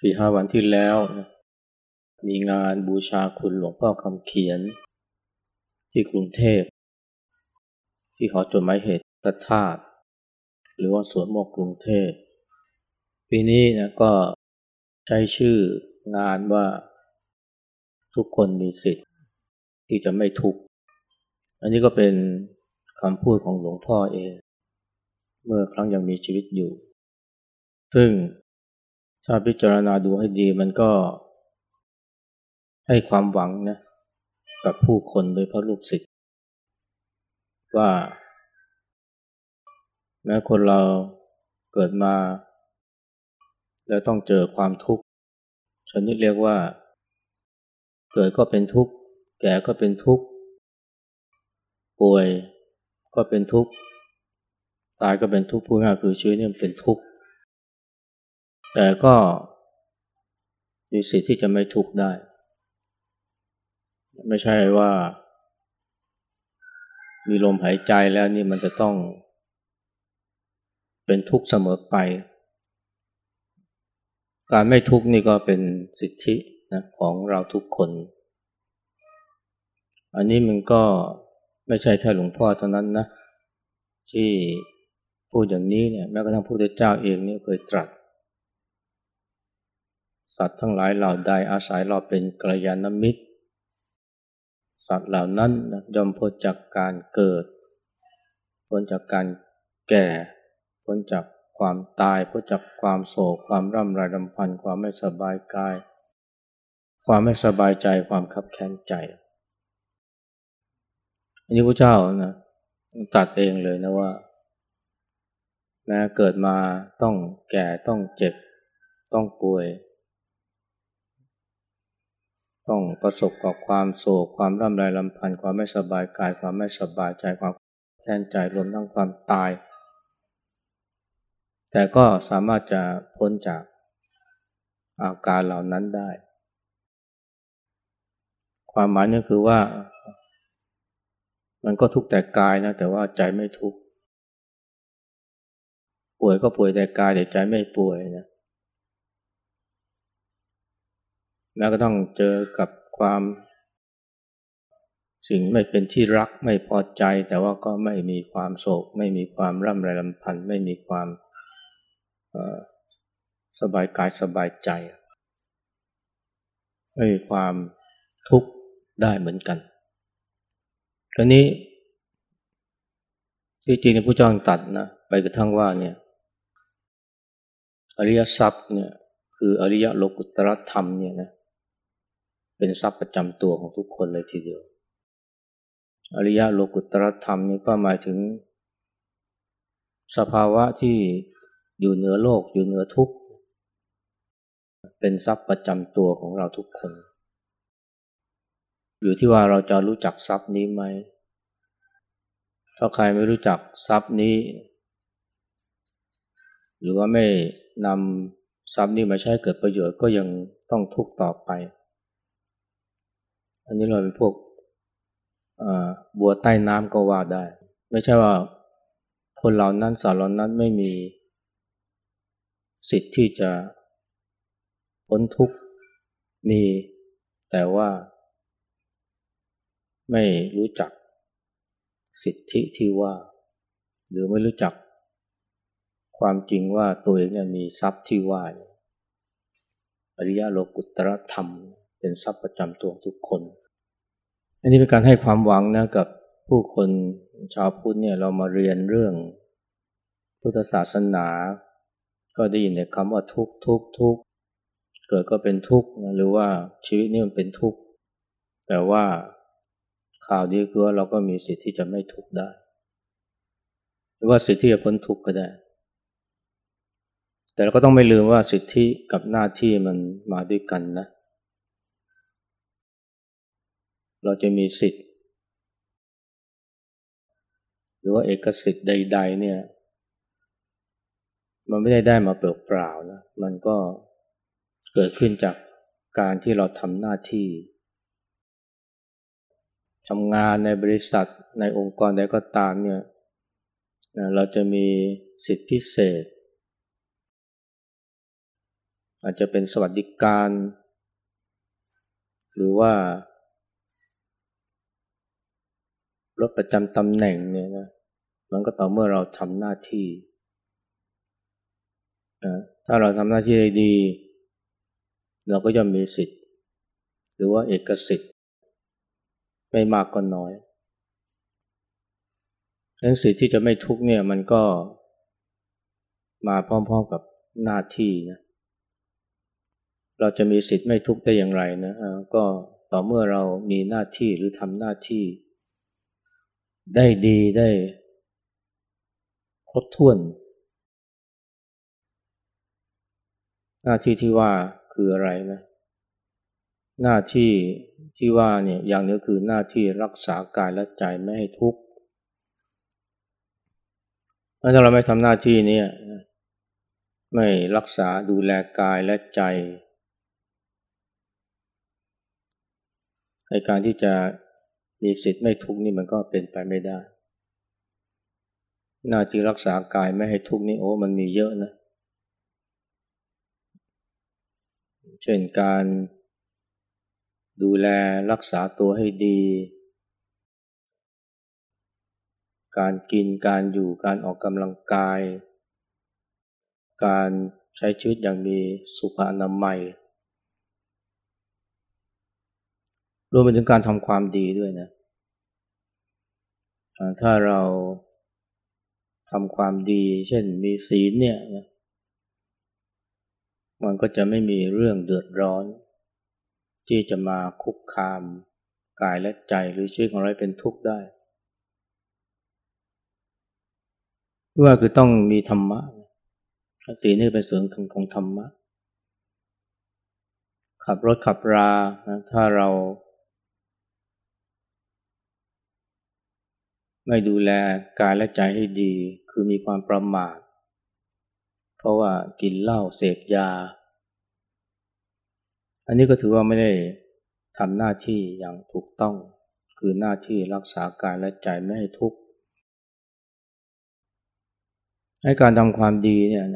สี่ห้าวันที่แล้วนะมีงานบูชาคุณหลวงพ่อคำเขียน ที่กรุงเทพ ที่หอจดหมายเหตุธาตุหรือว่าสวนโมกกรุงเทพ ปีนี้นะก็ใช้ชื่องานว่าทุกคนมีสิทธิ์ที่จะไม่ทุกข์ อันนี้ก็เป็นคำพูดของหลวงพ่อเอง เมื่อครั้งยังมีชีวิตอยู่ ซึ่ง ถ้าพิจารณาดูให้ดีมันก็ให้ความหวังนะกับผู้คนโดยเพราะลูกศิษย์ว่า แม้คนเราเกิดมา แล้วต้องเจอความทุกข์ชนิดเรียกว่า เกิดก็เป็นทุกข์ แก่ก็เป็นทุกข์ ป่วยก็เป็นทุกข์ ตายก็เป็นทุกข์พูดง่ายคือชีวิตนี่เป็นทุกข์ แต่ก็มีสิทธิ์ที่จะไม่ทุกข์ได้ ไม่ใช่ว่า มีลมหายใจแล้วนี่มันจะต้อง เป็นทุกข์เสมอไป การไม่ทุกข์นี่ก็เป็นสิทธินะของเราทุกคน อันนี้มันก็ไม่ใช่แค่หลวงพ่อเท่านั้นนะที่พูดอย่างนี้เนี่ยแม้กระทั่งพระพุทธเจ้าเองเนี่ยเคยตรัส สัตว์ทั้งหลายเหล่าใดอาศัยเราเป็นกัลยาณมิตร สัตว์เหล่านั้นย่อมพ้นจากการเกิด พ้นจากการแก่ พ้นจากความตาย พ้นจากความโศก ความร่ำไรรำพัน ความไม่สบายกาย ความไม่สบายใจ ความขับแค้นใจ อันนี้พระเจ้านะตัดเองเลยนะว่าแม้เกิดมาต้องแก่ต้องเจ็บ ต้องป่วย ต้องประสบกับความโศกความร่ำไรลำพันธ์ความไม่สบายกายความไม่สบายใจความแค้นใจรวมทั้งความตาย แต่ก็สามารถจะพ้นจากอาการเหล่านั้นได้ ความหมายนี่คือว่า มันก็ทุกข์แต่กายนะแต่ว่าใจไม่ทุกข์ป่วยก็ป่วยแต่กายแต่ใจไม่ป่วยนะ แม้ก็ต้องเจอกับความ สิ่งไม่เป็นที่รักไม่พอใจ แต่ว่าก็ไม่มีความโศก ไม่มีความร่ำไรลำพันธ์ไม่มีความสบายกายสบายใจ ไม่มีความทุกข์ได้เหมือนกันคราวนี้ที่จริงผู้จ้างตัดนะไปกระทั่งว่าเนี่ยอริยทรัพย์เนี่ยคืออริยโลกุตรธรรมเนี่ยนะ เป็นทรัพย์ประจำตัวของทุกคนเลยทีเดียว อริยะโลกุตรธรรมนี่ก็หมายถึง สภาวะที่อยู่เหนือโลกอยู่เหนือทุกข์เป็นทรัพย์ประจำตัวของเราทุกคน อยู่ที่ว่าเราจะรู้จักทรัพย์นี้ไหมถ้าใครไม่รู้จักทรัพย์นี้ หรือว่าไม่นำทรัพย์นี้มาใช้เกิดประโยชน์ก็ยังต้องทุกข์ต่อไป อันนี้เราเป็นพวกบัวใต้น้ำก็ว่าได้ ไม่ใช่ว่าคนเหล่านั้นสารเหล่านั้นไม่มีสิทธิ์ที่จะพ้นทุกข์มีแต่ว่า ไม่รู้จักสิทธิที่ว่า หรือไม่รู้จัก ความจริงว่าตัวเองมีทรัพย์ที่ว่าอริยโลกุตรธรรมเเป็นทรัพย์ประจำตัวทุกคน อันนี้เป็นการให้ความหวังนะกับผู้คนชาวพุทธเนี่ยเรามาเรียนเรื่องพุทธศาสนา ก็ได้ยินแต่คำว่าทุกทุกทุกเกิดก็เป็นทุกข์หรือว่าชีวิตนี่มันเป็นทุกข์แต่ว่าข่าวดีคือว่าเราก็มีสิทธิ์ที่จะไม่ทุกข์ได้ หรือว่าสิทธิ์ที่จะพ้นทุกข์ก็ได้ แต่เราก็ต้องไม่ลืมว่าสิทธิกับหน้าที่มันมาด้วยกันนะ เราจะมีสิทธิ์ หรือว่าเอกสิทธิ์ใด ๆ เนี่ย มันไม่ได้ได้มาเปล่าๆนะ มันก็เกิดขึ้นจากการที่เราทำหน้าที่ทำงานในบริษัทในองค์กรใดก็ตามเนี่ยเราจะมีสิทธิพิเศษ อาจจะเป็นสวัสดิการ หรือว่า รถประจำตำแหน่งเนี่ยนะมันก็ต่อเมื่อเราทำหน้าที่ถ้าเราทำหน้าที่ได้ดี เราก็ย่อมมีสิทธิ์ หรือว่าเอกสิทธิ์ ไม่มากก็น้อยดังนั้นสิทธิ์ที่จะไม่ทุกเนี่ยมันก็มาพร้อมๆกับหน้าที่นะเราจะมีสิทธิ์ไม่ทุกข์ได้อย่างไรนะก็ต่อเมื่อเรามีหน้าที่หรือทำหน้าที่ ได้ดีได้ครบถ้วน หน้าที่ที่ว่าคืออะไรนะ หน้าที่ที่ว่าเนี่ยอย่างนี้คือหน้าที่รักษากายและใจไม่ให้ทุกข์ถ้าเราไม่ทำหน้าที่นี้ไม่รักษาดูแลกายและใจในการที่จะ มีสิทธิ์ไม่ทุกข์นี่มันก็เป็นไปไม่ได้หน้าที่รักษากายไม่ให้ทุกข์นี่โอ้มันมีเยอะนะ เช่นการดูแลรักษาตัวให้ดี การกินการอยู่การออกกำลังกาย การใช้ชีวิตอย่างมีสุขอนามัยรวมไปถึงการทำความดีด้วยนะ ถ้าเราทำความดี เช่นมีศีลเนี่ยมันก็จะไม่มีเรื่องเดือดร้อน ที่จะมาคุกคามกายและใจหรือชีวิตของเราเป็นทุกข์ได้ว่าคือต้องมีธรรมะศีลนี่เป็นส่วนของธรรมะ ขับรถขับรานะถ้าเรา ไม่ดูแลกายและใจให้ดี คือมีความประมาท เพราะว่ากินเหล้าเสพยา อันนี้ก็ถือว่าไม่ได้ทำหน้าที่อย่างถูกต้อง คือหน้าที่รักษากายและใจไม่ให้ทุกข์ให้การทำความดีเนี่ย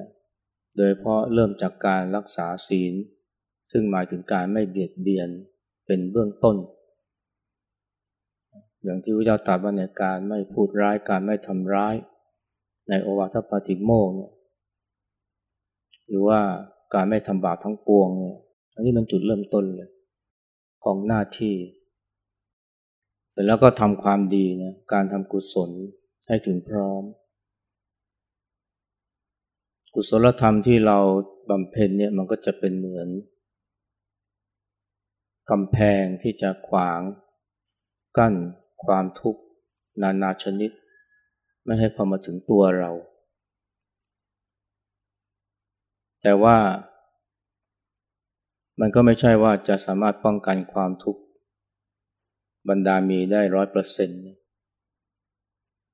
โดยเพราะเริ่มจากการรักษาศีล ซึ่งหมายถึงการไม่เบียดเบียนเป็นเบื้องต้น อย่างที่พระเจ้าตรัสว่าในการไม่พูดร้ายการไม่ทำร้าย ในโอวาทปาติโมกเนี่ยหรือว่าการไม่ทำบาปทั้งปวงเนี่ยอันนี้มันจุดเริ่มต้นเลยของหน้าที่ เสร็จแล้วก็ทำความดีนะการทำกุศลให้ถึงพร้อม กุศลธรรมที่เราบำเพ็ญเนี่ยมันก็จะเป็นเหมือนกำแพงที่จะขวางกั้น ความทุกข์นานาชนิด ไม่ให้เข้ามาถึงตัวเรา แต่ว่า มันก็ไม่ใช่ว่าจะสามารถป้องกันความทุกข์บรรดามีได้ร้อยเปอร์เซ็นต์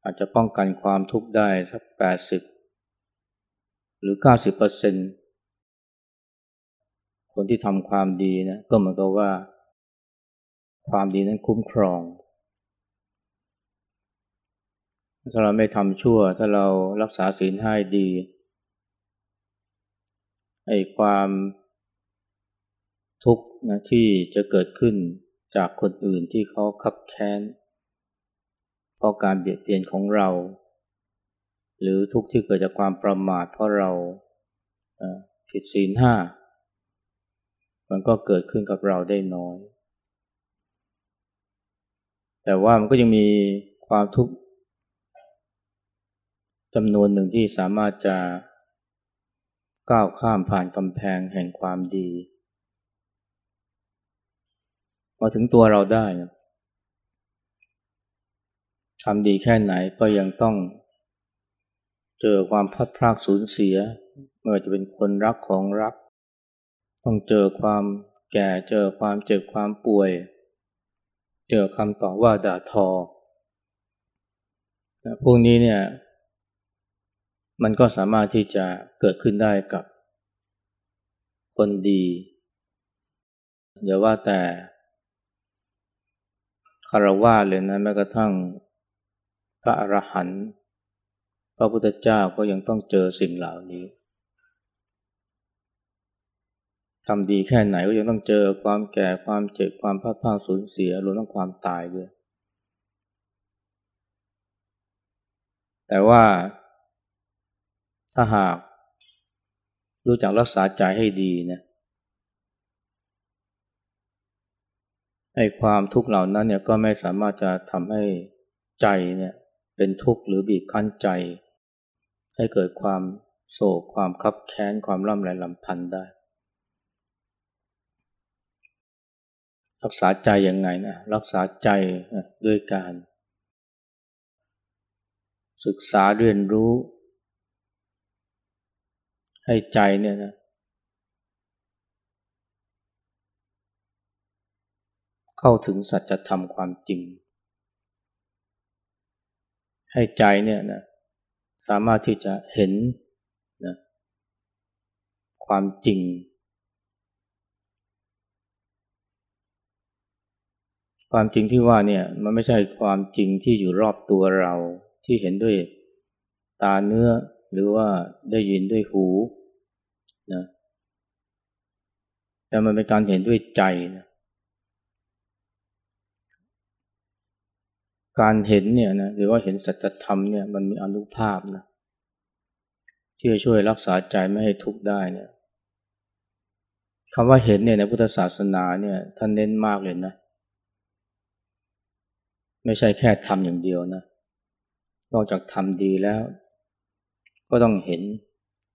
อาจจะป้องกันความทุกข์ได้สักแปดสิบหรือเก้าสิบเปอร์เซ็นต์คนที่ทำความดีนะก็เหมือนกับว่า ความดีนั้นคุ้มครอง ถ้าเราไม่ทำชั่ว ถ้าเรารักษาศีลให้ดี ไอ้ความทุกข์นะที่จะเกิดขึ้นจากคนอื่นที่เขาคับแค้น เพราะการเบียดเบียนของเรา หรือทุกข์ที่เกิดจากความประมาทเพราะเราผิดศีลห้า มันก็เกิดขึ้นกับเราได้น้อย แต่ว่ามันก็ยังมีความทุกข์ จำนวนหนึ่งที่สามารถจะก้าวข้ามผ่านกำแพงแห่งความดี มาถึงตัวเราได้นะทำดีแค่ไหนก็ยังต้องเจอความพัดพรากสูญเสียไม่ว่าจะเป็นคนรักของรัก ต้องเจอความแก่เจอความเจ็บความป่วย เจอคำต่อว่าด่าทอพวกนี้เนี่ย มันก็สามารถที่จะเกิดขึ้นได้กับคนดีอย่าว่าแต่คารวะเลยนะแม้กระทั่งพระอรหันต์พระพุทธเจ้าก็ยังต้องเจอสิ่งเหล่านี้ทำดีแค่ไหนก็ยังต้องเจอความแก่ความเจ็บความพลาดพลาดสูญเสียรวมทั้งความตายด้วย แต่ว่า ถ้าหาก รู้จักรักษาใจให้ดีนะไอ้ความทุกข์เหล่านั้นเนี่ยก็ไม่สามารถจะทำให้ใจเนี่ยเป็นทุกข์หรือบีบคั้นใจ ให้เกิดความโศกความคับแค้นความร่ำไรลำพันธ์ได้ รักษาใจยังไงนะรักษาใจด้วยการ ศึกษาเรียนรู้ ให้ใจเนี่ยนะเข้าถึงสัจธรรมความจริง ให้ใจเนี่ยนะสามารถที่จะเห็นนะความจริง ความจริงที่ว่าเนี่ยมันไม่ใช่ความจริงที่อยู่รอบตัวเราที่เห็นด้วยตาเนื้อ หรือว่าได้ยินด้วยหูนะแต่มันเป็นการเห็นด้วยใจนะการเห็นเนี่ยนะหรือว่าเห็นสัจธรรมเนี่ยมันมีอนุภาพนะที่จะช่วยรักษาใจไม่ให้ทุกข์ได้เนี่ยคำว่าเห็นเนี่ยในพุทธศาสนาเนี่ยท่านเน้นมากเลยนะ ไม่ใช่แค่ทำอย่างเดียวนะนอกจากทำดีแล้ว ก็ต้องเห็น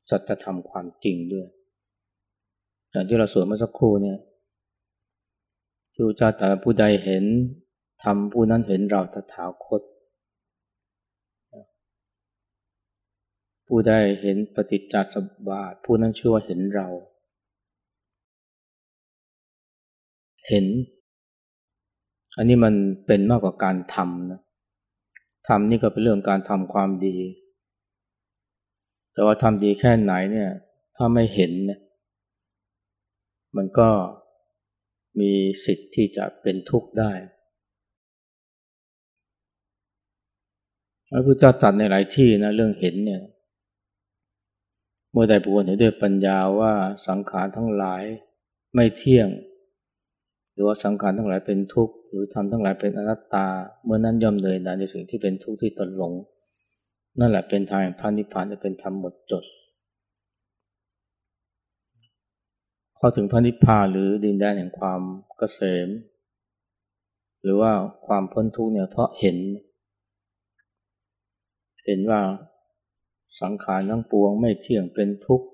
สัจธรรมความจริงด้วย อย่างที่เราสวดเมื่อสักครู่เนี่ยที่พระเจ้าตรัสผู้ใดเห็นทำผู้นั้นเห็นเราตถาคต ผู้ใดเห็นปฏิจจสมบาทผู้นั้นชื่อว่าเห็นเรา เห็น อันนี้มันเป็นมากกว่าการทำนะทำนี่ก็เป็นเรื่องการทำความดี แต่ว่าทำดีแค่ไหนเนี่ย ถ้าไม่เห็นนมันก็มีสิทธิ์ที่จะเป็นทุกข์ได้พระพุทธเจ้าตรัสในหลายที่นะเรื่องเห็นเนี่ยเมื่อใดบุคคลเห็นด้วยปัญญาว่าสังขารทั้งหลายไม่เที่ยง หรือว่าสังขารทั้งหลายเป็นทุกข์หรือทำทั้งหลายเป็นอนัตตา เมื่อนั้นย่อมเลยนะในสิ่งที่เป็นทุกข์ที่ตนหลง นั่นแหละเป็นทางพระนิพพานจะเป็นธรรมหมดจด เข้าถึงพระนิพพานหรือดินแดนแห่งความเกษม หรือว่าความพ้นทุกข์เนี่ยเพราะเห็น เห็นว่าสังขารทั้งปวงไม่เที่ยงเป็นทุกข์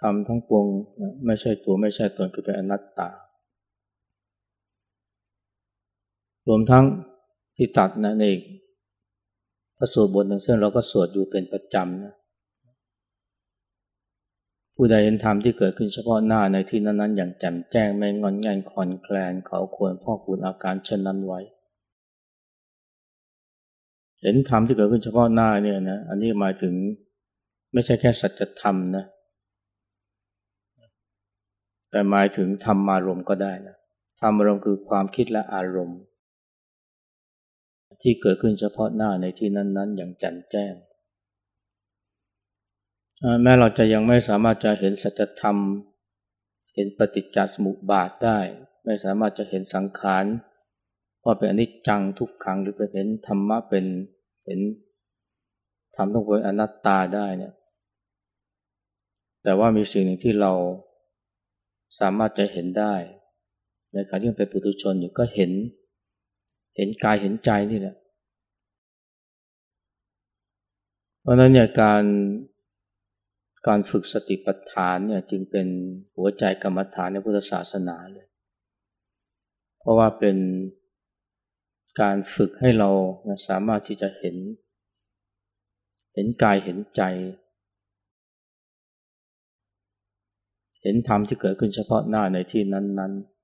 ทำทั้งปวงไม่ใช่ตัวไม่ใช่ตนคือเป็นอนัตตา รวมทั้งที่ตัดนะใน พระสูตรบทหนึ่งซึ่งเราก็สวดอยู่เป็นประจำนะผู้ใดเห็นธรรมที่เกิดขึ้นเฉพาะหน้าในที่นั้นๆ อย่างแจ่มแจ้งไม่งอนแงนคอนแคลนเขาควรพ่อคุณอาการเช่นนั้นไว้ เห็นธรรมที่เกิดขึ้นเฉพาะหน้าเนี่ยนะอันนี้หมายถึงไม่ใช่แค่สัจธรรมนะแต่หมายถึงธรรมารมณ์ก็ได้นะธรรมารมณ์คือความคิดและอารมณ์ ที่เกิดขึ้นเฉพาะหน้าในที่นั้นๆ อย่างแจ่มแจ้ง แม้เราจะยังไม่สามารถจะเห็นสัจธรรม เห็นปฏิจจสมุปบาทได้ ไม่สามารถจะเห็นสังขารว่าเป็นอนิจจังทุกขังหรือเป็นเห็นธรรมะเป็นเห็นธรรมต้องเป็นอนัตตาได้เนี่ยแต่ว่ามีสิ่งหนึ่งที่เราสามารถจะเห็นได้ในการที่เป็นปุถุชนอยู่ก็เห็น เห็นกายเห็นใจนี่แหละ เพราะนั้นเนี่ยการการฝึกสติปัฏฐานเนี่ยจึงเป็นหัวใจกรรมฐานในพุทธศาสนาเลย เพราะว่าเป็นการฝึกให้เราสามารถที่จะเห็น เห็นกายเห็นใจ เห็นธรรมที่เกิดขึ้นเฉพาะหน้าในที่นั้น ๆ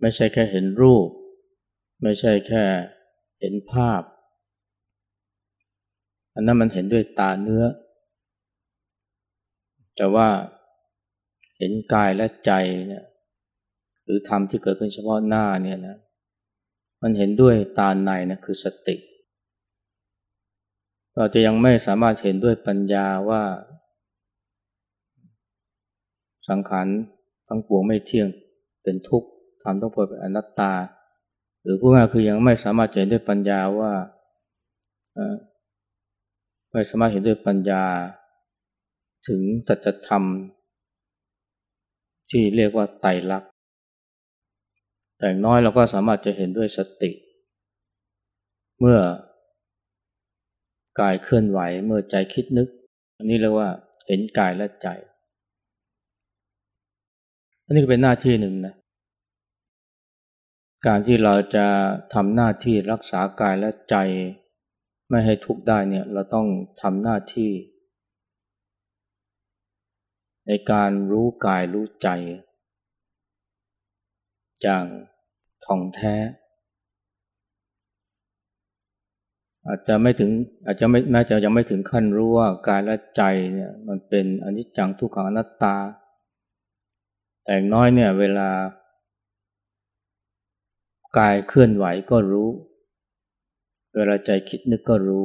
ไม่ใช่แค่เห็นรูป ไม่ใช่แค่เห็นภาพ อันนั้นมันเห็นด้วยตาเนื้อ แต่ว่าเห็นกายและใจเนี่ยหรือธรรมที่เกิดขึ้นเฉพาะหน้าเนี่ยนะมันเห็นด้วยตาในนะคือสติ เราจะยังไม่สามารถเห็นด้วยปัญญาว่า สังขารทั้งปวงไม่เที่ยงเป็นทุกข์ทำต้องปวดเป็นอนัตตา หรือพูดง่ายคือยังไม่สามารถเห็นด้วยปัญญาว่าไม่สามารถเห็นด้วยปัญญา ถึงสัจธรรม ที่เรียกว่าไตรลักษณ์แต่น้อยเราก็สามารถจะเห็นด้วยสติ เมื่อกายเคลื่อนไหวเมื่อใจคิดนึก อันนี้เรียกว่าเห็นกายและใจอันนี้ก็เป็นหน้าที่หนึ่งนะ การที่เราจะทำหน้าที่รักษากายและใจ ไม่ให้ทุกข์ได้เนี่ยเราต้องทำหน้าที่ ในการรู้กายรู้ใจ อย่างท่องแท้ อาจจะไม่ถึงอาจจะไม่แม้จะยังไม่ถึงขั้นรู้ว่ากายและใจเนี่ยมันเป็นอนิจจังทุกขังอนัตตา แต่น้อยเนี่ยเวลา กายเคลื่อนไหวก็รู้ เวลาใจคิดนึกก็รู้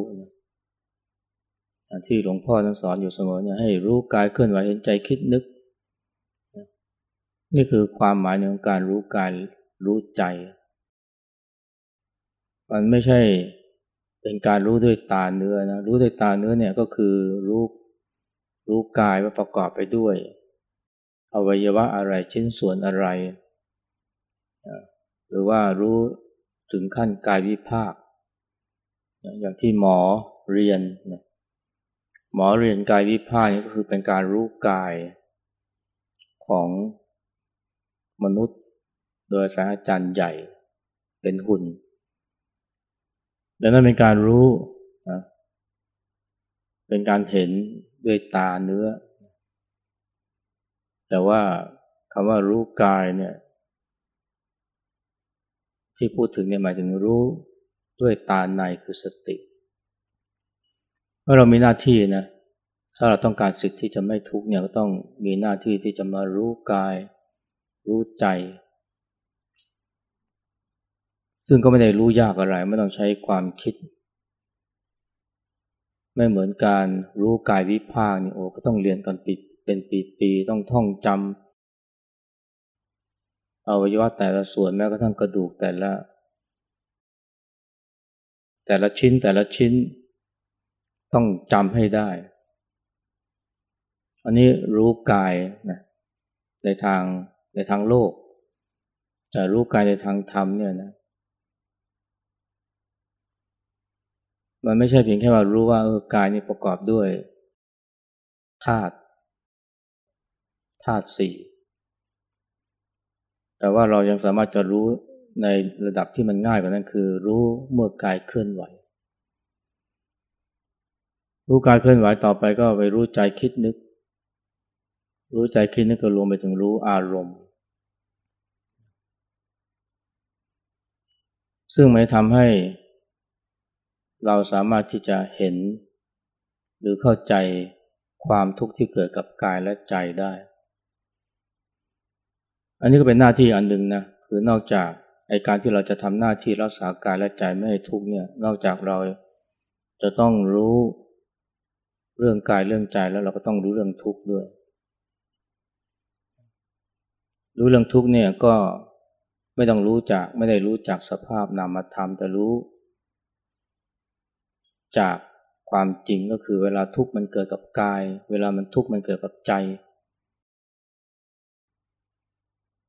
ที่หลวงพ่อท่านสอนอยู่เสมอเนี่ยให้รู้กายเคลื่อนไหวเห็นใจคิดนึก นี่คือความหมายของการรู้กายรู้ใจ มันไม่ใช่เป็นการรู้ด้วยตาเนื้อนะรู้ด้วยตาเนื้อเนี่ยก็คือรู้รู้กายว่าประกอบไปด้วย อวัยวะอะไรชิ้นส่วนอะไร หรือว่ารู้ถึงขั้นกายวิภาค อย่างที่หมอเรียนหมอเรียนกายวิภาคนี่ก็คือเป็นการรู้กายของมนุษย์ โดยสาอาจารย์ใหญ่เป็นหุ่นดังนั้นเป็นการรู้นะเป็นการเห็นด้วยตาเนื้อ แต่ว่าคำว่ารู้กายเนี่ย ที่พูดถึงเนี่ยหมายถึงรู้ด้วยตาในคือสติเมื่อเรามีหน้าที่นะถ้าเราต้องการสิทธิ์ที่จะไม่ทุกข์เนี่ยก็ต้องมีหน้าที่ที่จะมารู้กาย รู้ใจ ซึ่งก็ไม่ได้รู้ยากอะไร ไม่ต้องใช้ความคิด ไม่เหมือนการรู้กายวิภาคนี่โอ้ก็ต้องเรียนกันปีเป็นปีๆต้องท่องจำ อวัยวะแต่ละส่วนแม้กระทั่งกระดูกแต่ละ แต่ละชิ้นแต่ละชิ้นต้องจำให้ได้ อันนี้รู้กายนะในทางในทางโลก แต่รู้กายในทางธรรมเนี่ยนะมันไม่ใช่เพียงแค่ว่ารู้ว่าเออกายนี่ประกอบด้วยธาตุธาตุสี่ แต่ว่าเรายังสามารถจะรู้ในระดับที่มันง่ายกว่านั้นคือ รู้เมื่อกายเคลื่อนไหว รู้กายเคลื่อนไหวต่อไปก็ไปรู้ใจคิดนึก รู้ใจคิดนึกก็รวมไปถึงรู้อารมณ์ ซึ่งไม่ทำให้ เราสามารถที่จะเห็น หรือเข้าใจความทุกข์ที่เกิดกับกายและใจได้ อันนี้ก็เป็นหน้าที่อันหนึ่งนะคือนอกจากไอการที่เราจะทำหน้าที่รักษากายและใจไม่ให้ทุกเนี่ยนอกจากเราจะต้องรู้เรื่องกายเรื่องใจแล้วเราก็ต้องรู้เรื่องทุกข์ด้วย รู้เรื่องทุกข์เนี่ยก็ไม่ต้องรู้จักไม่ได้รู้จักสภาพนามธรรมแต่รู้ จากความจริงก็คือเวลาทุกข์มันเกิดกับกาย เวลามันทุกข์มันเกิดกับใจ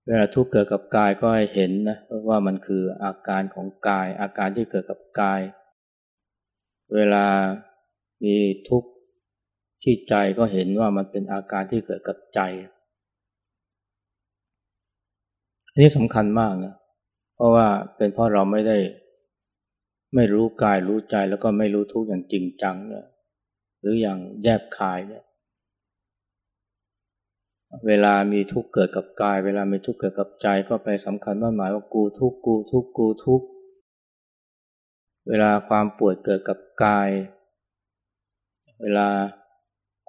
เวลาทุกข์เกิดกับกายก็ให้เห็นนะว่ามันคืออาการของกาย อาการที่เกิดกับกาย เวลามีทุกข์ที่ใจก็เห็นว่ามันเป็นอาการที่เกิดกับใจ อันนี้สำคัญมากนะเพราะว่าเป็นเพราะเราไม่ได้ ไม่รู้กายรู้ใจแล้วก็ไม่รู้ทุกข์อย่างจริงจังเนี่ยหรืออย่างแยบคายเนี่ย เวลามีทุกข์เกิดกับกาย เวลามีทุกข์เกิดกับใจก็ไปสำคัญว่าหมายว่ากูทุกข์กูทุกข์กูทุกข์เวลาความปวดเกิดกับกาย เวลา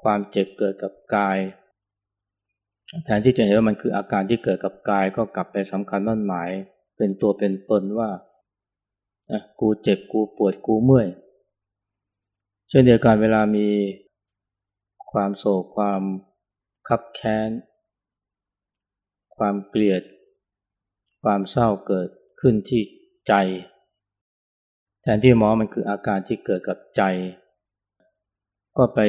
ความเจ็บเกิดกับกายแทนที่จะเห็นว่ามันคืออาการที่เกิดกับกายก็กลับไปสำคัญมั่นหมาย เป็นตัวเป็นตนว่ากูเจ็บกูปวดกูเมื่อยเช่นเดียวกันเวลามีความโศกความ คับแค้น ความเกลียด ความเศร้าเกิดขึ้นที่ใจ แทนที่หมอมันคืออาการที่เกิดกับใจ ก็ไป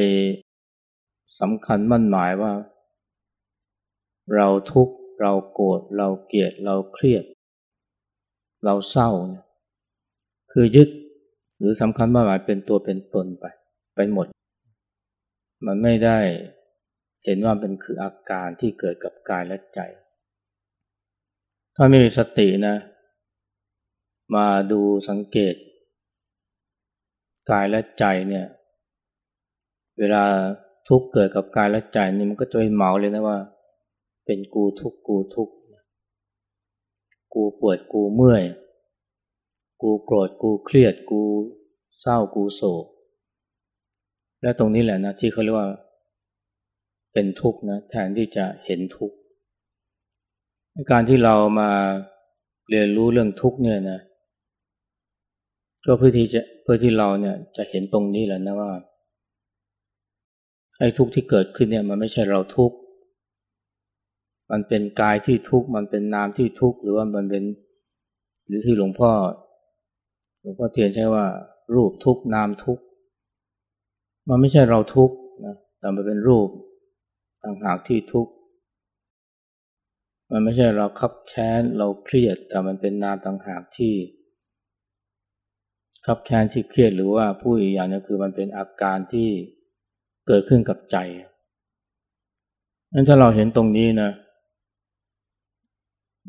สำคัญมั่นหมายว่า เราทุกข์เราโกรธเราเกลียดเราเครียด เราเศร้า คือยึดหรือสำคัญมั่นหมายเป็นตัวเป็นตนไป ไปหมด มันไม่ได้ เห็นว่าเป็นคืออาการที่เกิดกับกายและใจ ถ้าไม่มีสตินะ มาดูสังเกต กายและใจเนี่ย เวลาทุกเกิดกับกายและใจนี่มันก็จะไปเมาเลยนะว่า เป็นกูทุกกูทุกกูปวดกูเมื่อย กูโกรธกูเครียดกูเศร้ากูโศก และตรงนี้แหละนะที่เขาเรียกว่า เป็นทุกข์นะแทนที่จะเห็นทุกข์การที่เรามาเรียนรู้เรื่องทุกข์เนี่ยนะก็เพื่อที่จะเพื่อที่เราเนี่ยจะเห็นตรงนี้แหละนะว่าไอ้ทุกข์ที่เกิดขึ้นเนี่ยมันไม่ใช่เราทุกข์มันเป็นกายที่ทุกข์มันเป็นนามที่ทุกข์หรือว่ามันเป็น หรือที่หลวงพ่อหลวงพ่อเทียนใช้ว่า รูปทุกข์นามทุกข์มันไม่ใช่เราทุกข์นะแต่มันเป็นรูป ต่างหากที่ทุกข์ มันไม่ใช่เราคับแค้นเราเครียด แต่มันเป็นนามต่างหากที่คับแค้นที่เครียดหรือว่าผู้อีกอย่างนึงคือมันเป็นอาการที่เกิดขึ้นกับใจนั้นถ้าเราเห็นตรงนี้นะ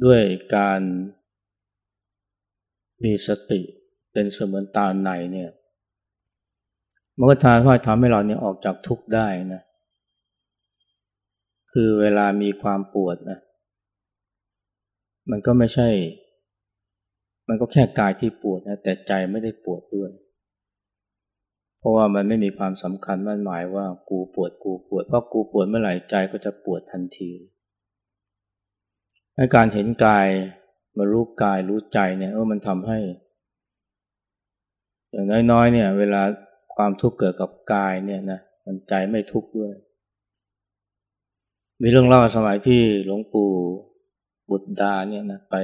ด้วยการมีสติเป็นเสมือนตาในเนี่ยมันก็ทำให้ทำให้เราเนี่ยออกจากทุกข์ได้นะ คือเวลามีความปวดนะมันก็ไม่ใช่ มันก็แค่กายที่ปวดนะแต่ใจไม่ได้ปวดด้วย เพราะว่ามันไม่มีความสำคัญมั่นหมายว่ากูปวดกูปวด เพราะกูปวดเมื่อไหร่ใจก็จะปวดทันทีการเห็นกายมารู้กายรู้ใจเนี่ยเออมันทำให้ อย่างน้อยๆเนี่ย เวลาความทุกข์เกิดกับกายเนี่ยนะมันใจไม่ทุกข์ด้วย มีเรื่องเล่าสมัยที่หลวงปู่บุตรดาเนี่ยนะไป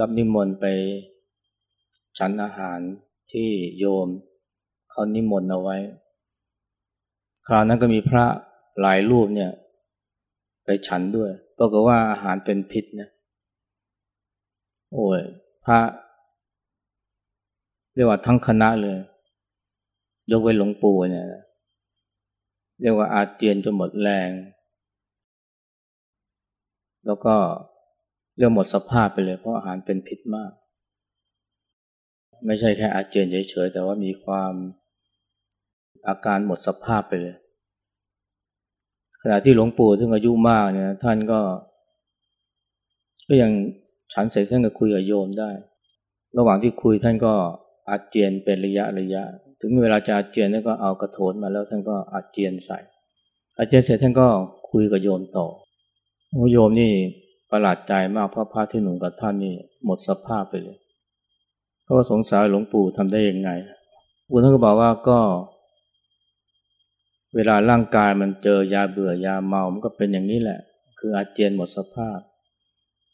รับนิมนต์ไปฉันอาหารที่โยมเขานิมนต์เอาไว้ คราวนั้นก็มีพระหลายรูปเนี่ย ไปฉันด้วยปรากฏว่าอาหารเป็นพิษนะโอ้ยพระเรียกว่าทั้งคณะเลย ยกไว้หลวงปู่เนี่ย เรียกว่าอาเจียนจนหมดแรง แล้วก็เรื่องหมดสภาพไปเลยเพราะอาหารเป็นพิษมาก ไม่ใช่แค่อาเจียนเฉยๆแต่ว่ามีความอาการหมดสภาพไปเลย ขณะที่หลวงปู่ถึงอายุมากเนี่ยท่านก็ ก็ยังฉันเสร็จท่านก็คุยกับโยมได้ ระหว่างที่คุยท่านก็อาเจียนเป็นระยะระยะ ถึงเวลาจะอาเจียนท่านก็เอากระโถนมาแล้วท่านก็อาเจียนใส่ อาเจียนเสร็จท่านก็คุยกับโยมต่อโอ้โยมนี่ประหลาดใจมากเพราะพระที่หนุ่มกับท่านนี่หมดสภาพไปเลยก็สงสัยหลวงปู่ทำได้ยังไงปู่ท่านก็บอกว่าก็ เวลาร่างกายมันเจอยาเบื่อยาเมา มันก็เป็นอย่างนี้แหละ คืออาเจียนหมดสภาพ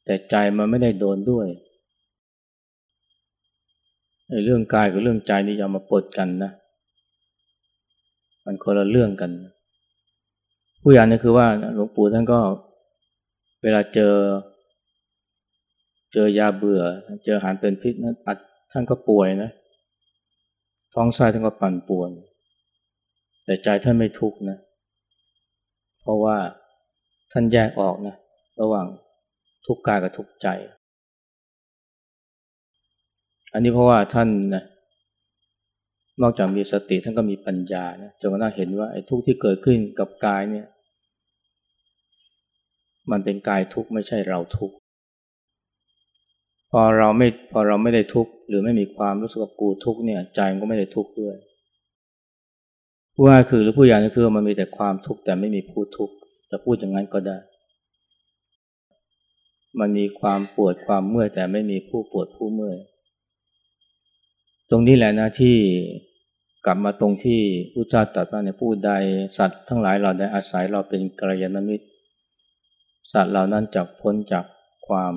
แต่ใจมันไม่ได้โดนด้วย เรื่องกายกับเรื่องใจนี่อย่ามาปดกันนะ มันคนละเรื่องกัน ผู้อย่างนี้คือว่าหลวงปู่ท่านก็เวลาเจอ เจอยาเบื่อ เจออาหารเป็นพิษนะท่านก็ป่วยนะ ท้องไส้ท่านก็ปั่นป่วน แต่ใจท่านไม่ทุกข์นะ เพราะว่าท่านแยกออกนะ ระหว่างทุกข์กายกับทุกข์ใจ อันนี้เพราะว่าท่านนะนอกจากมีสติท่านก็มีปัญญานะจนกระทั่งเห็นว่าไอ้ทุกข์ที่เกิดขึ้นกับกายเนี่ย มันเป็นกายทุกข์ไม่ใช่เราทุกข์พอเราไม่พอเราไม่ได้ทุกข์หรือไม่มีความรู้สึกว่ากูทุกข์เนี่ย ใจมันก็ไม่ได้ทุกข์ด้วยผู้ว่าคือหรือผู้อย่างนี่คือมันมีแต่ความทุกข์แต่ไม่มีผู้ทุกข์จะพูดอย่างนั้นก็ได้ มันมีความปวดความเมื่อยแต่ไม่มีผู้ปวดผู้เมื่อย ตรงนี้แหละนะที่กลับมาตรงที่พระเจ้าตรัสว่าในผู้ใดสัตว์ทั้งหลายเราได้อาศัยเราเป็นกัลยาณมิตร สัตว์เหล่านั้นจะพ้นจากความ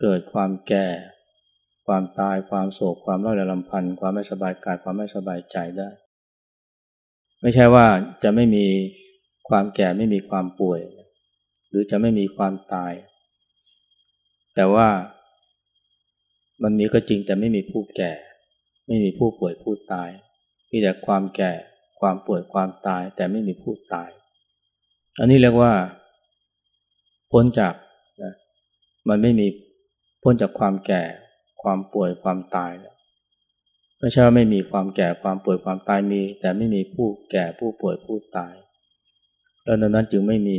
เกิดความแก่ ความตายความโศกความร้อนลำพันธ์ความไม่สบายกายความไม่สบายใจได้ ไม่ใช่ว่าจะไม่มีความแก่ไม่มีความป่วย หรือจะไม่มีความตาย แต่ว่า มันมีก็จริงแต่ไม่มีผู้แก่ ไม่มีผู้ป่วยผู้ตาย มีแต่ความแก่ ความป่วยความตาย แต่ไม่มีผู้ตาย อันนี้เรียกว่า พ้นจากนะมันไม่มีพ้นจากความแก่ ความป่วยความตายไม่ใช่ว่าไม่มีความแก่ความป่วยความตายมี แต่ไม่มีผู้แก่ผู้ป่วยผู้ตาย แล้วดังนั้นจึงไม่มี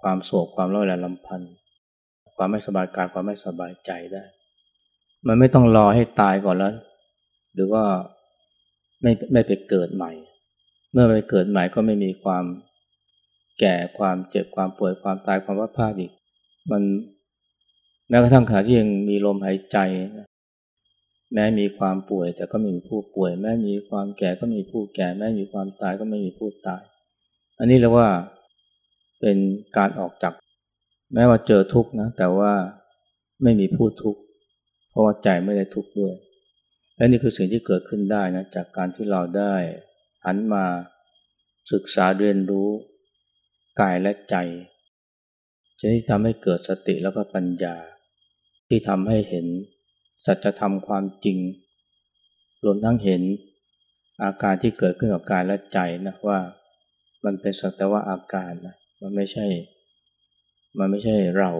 ความโศกความร้อนแรงลำพันธ์ความไม่สบายกายความไม่สบายใจได้ มันไม่ต้องรอให้ตายก่อนแล้ว หรือว่าไม่ไม่ไปเกิดใหม่ เมื่อไปเกิดใหม่ก็ไม่มีความแก่ความเจ็บความป่วยความตายความวัฏพาอีก มันแม้กระทั่งขณะที่ยังมีลมหายใจ แม้มีความป่วยแต่ก็ไม่มีผู้ป่วย แม้มีความแก่ก็มีผู้แก่ แม้มีความตายก็ไม่มีผู้ตาย อันนี้เรียกว่าเป็นการออกจาก แม้ว่าเจอทุกข์นะ แต่ว่าไม่มีผู้ทุกข์ ราะว่าใจไม่ได้ทุกข์ด้วย และนี่คือสิ่งที่เกิดขึ้นได้นะจากการที่เราได้หันมาศึกษาเรียนรู้กายและใจจะที่ทำให้เกิดสติแล้วก็ปัญญา ที่ทำให้เห็นสัจธรรมความจริงรวมทั้งเห็นอาการที่เกิดขึ้นกับกายและใจนะว่ามันเป็นสักแต่ว่าอาการนะมันไม่ใช่ มันไม่ใช่เรา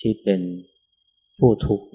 ที่เป็นผู้ทุกข์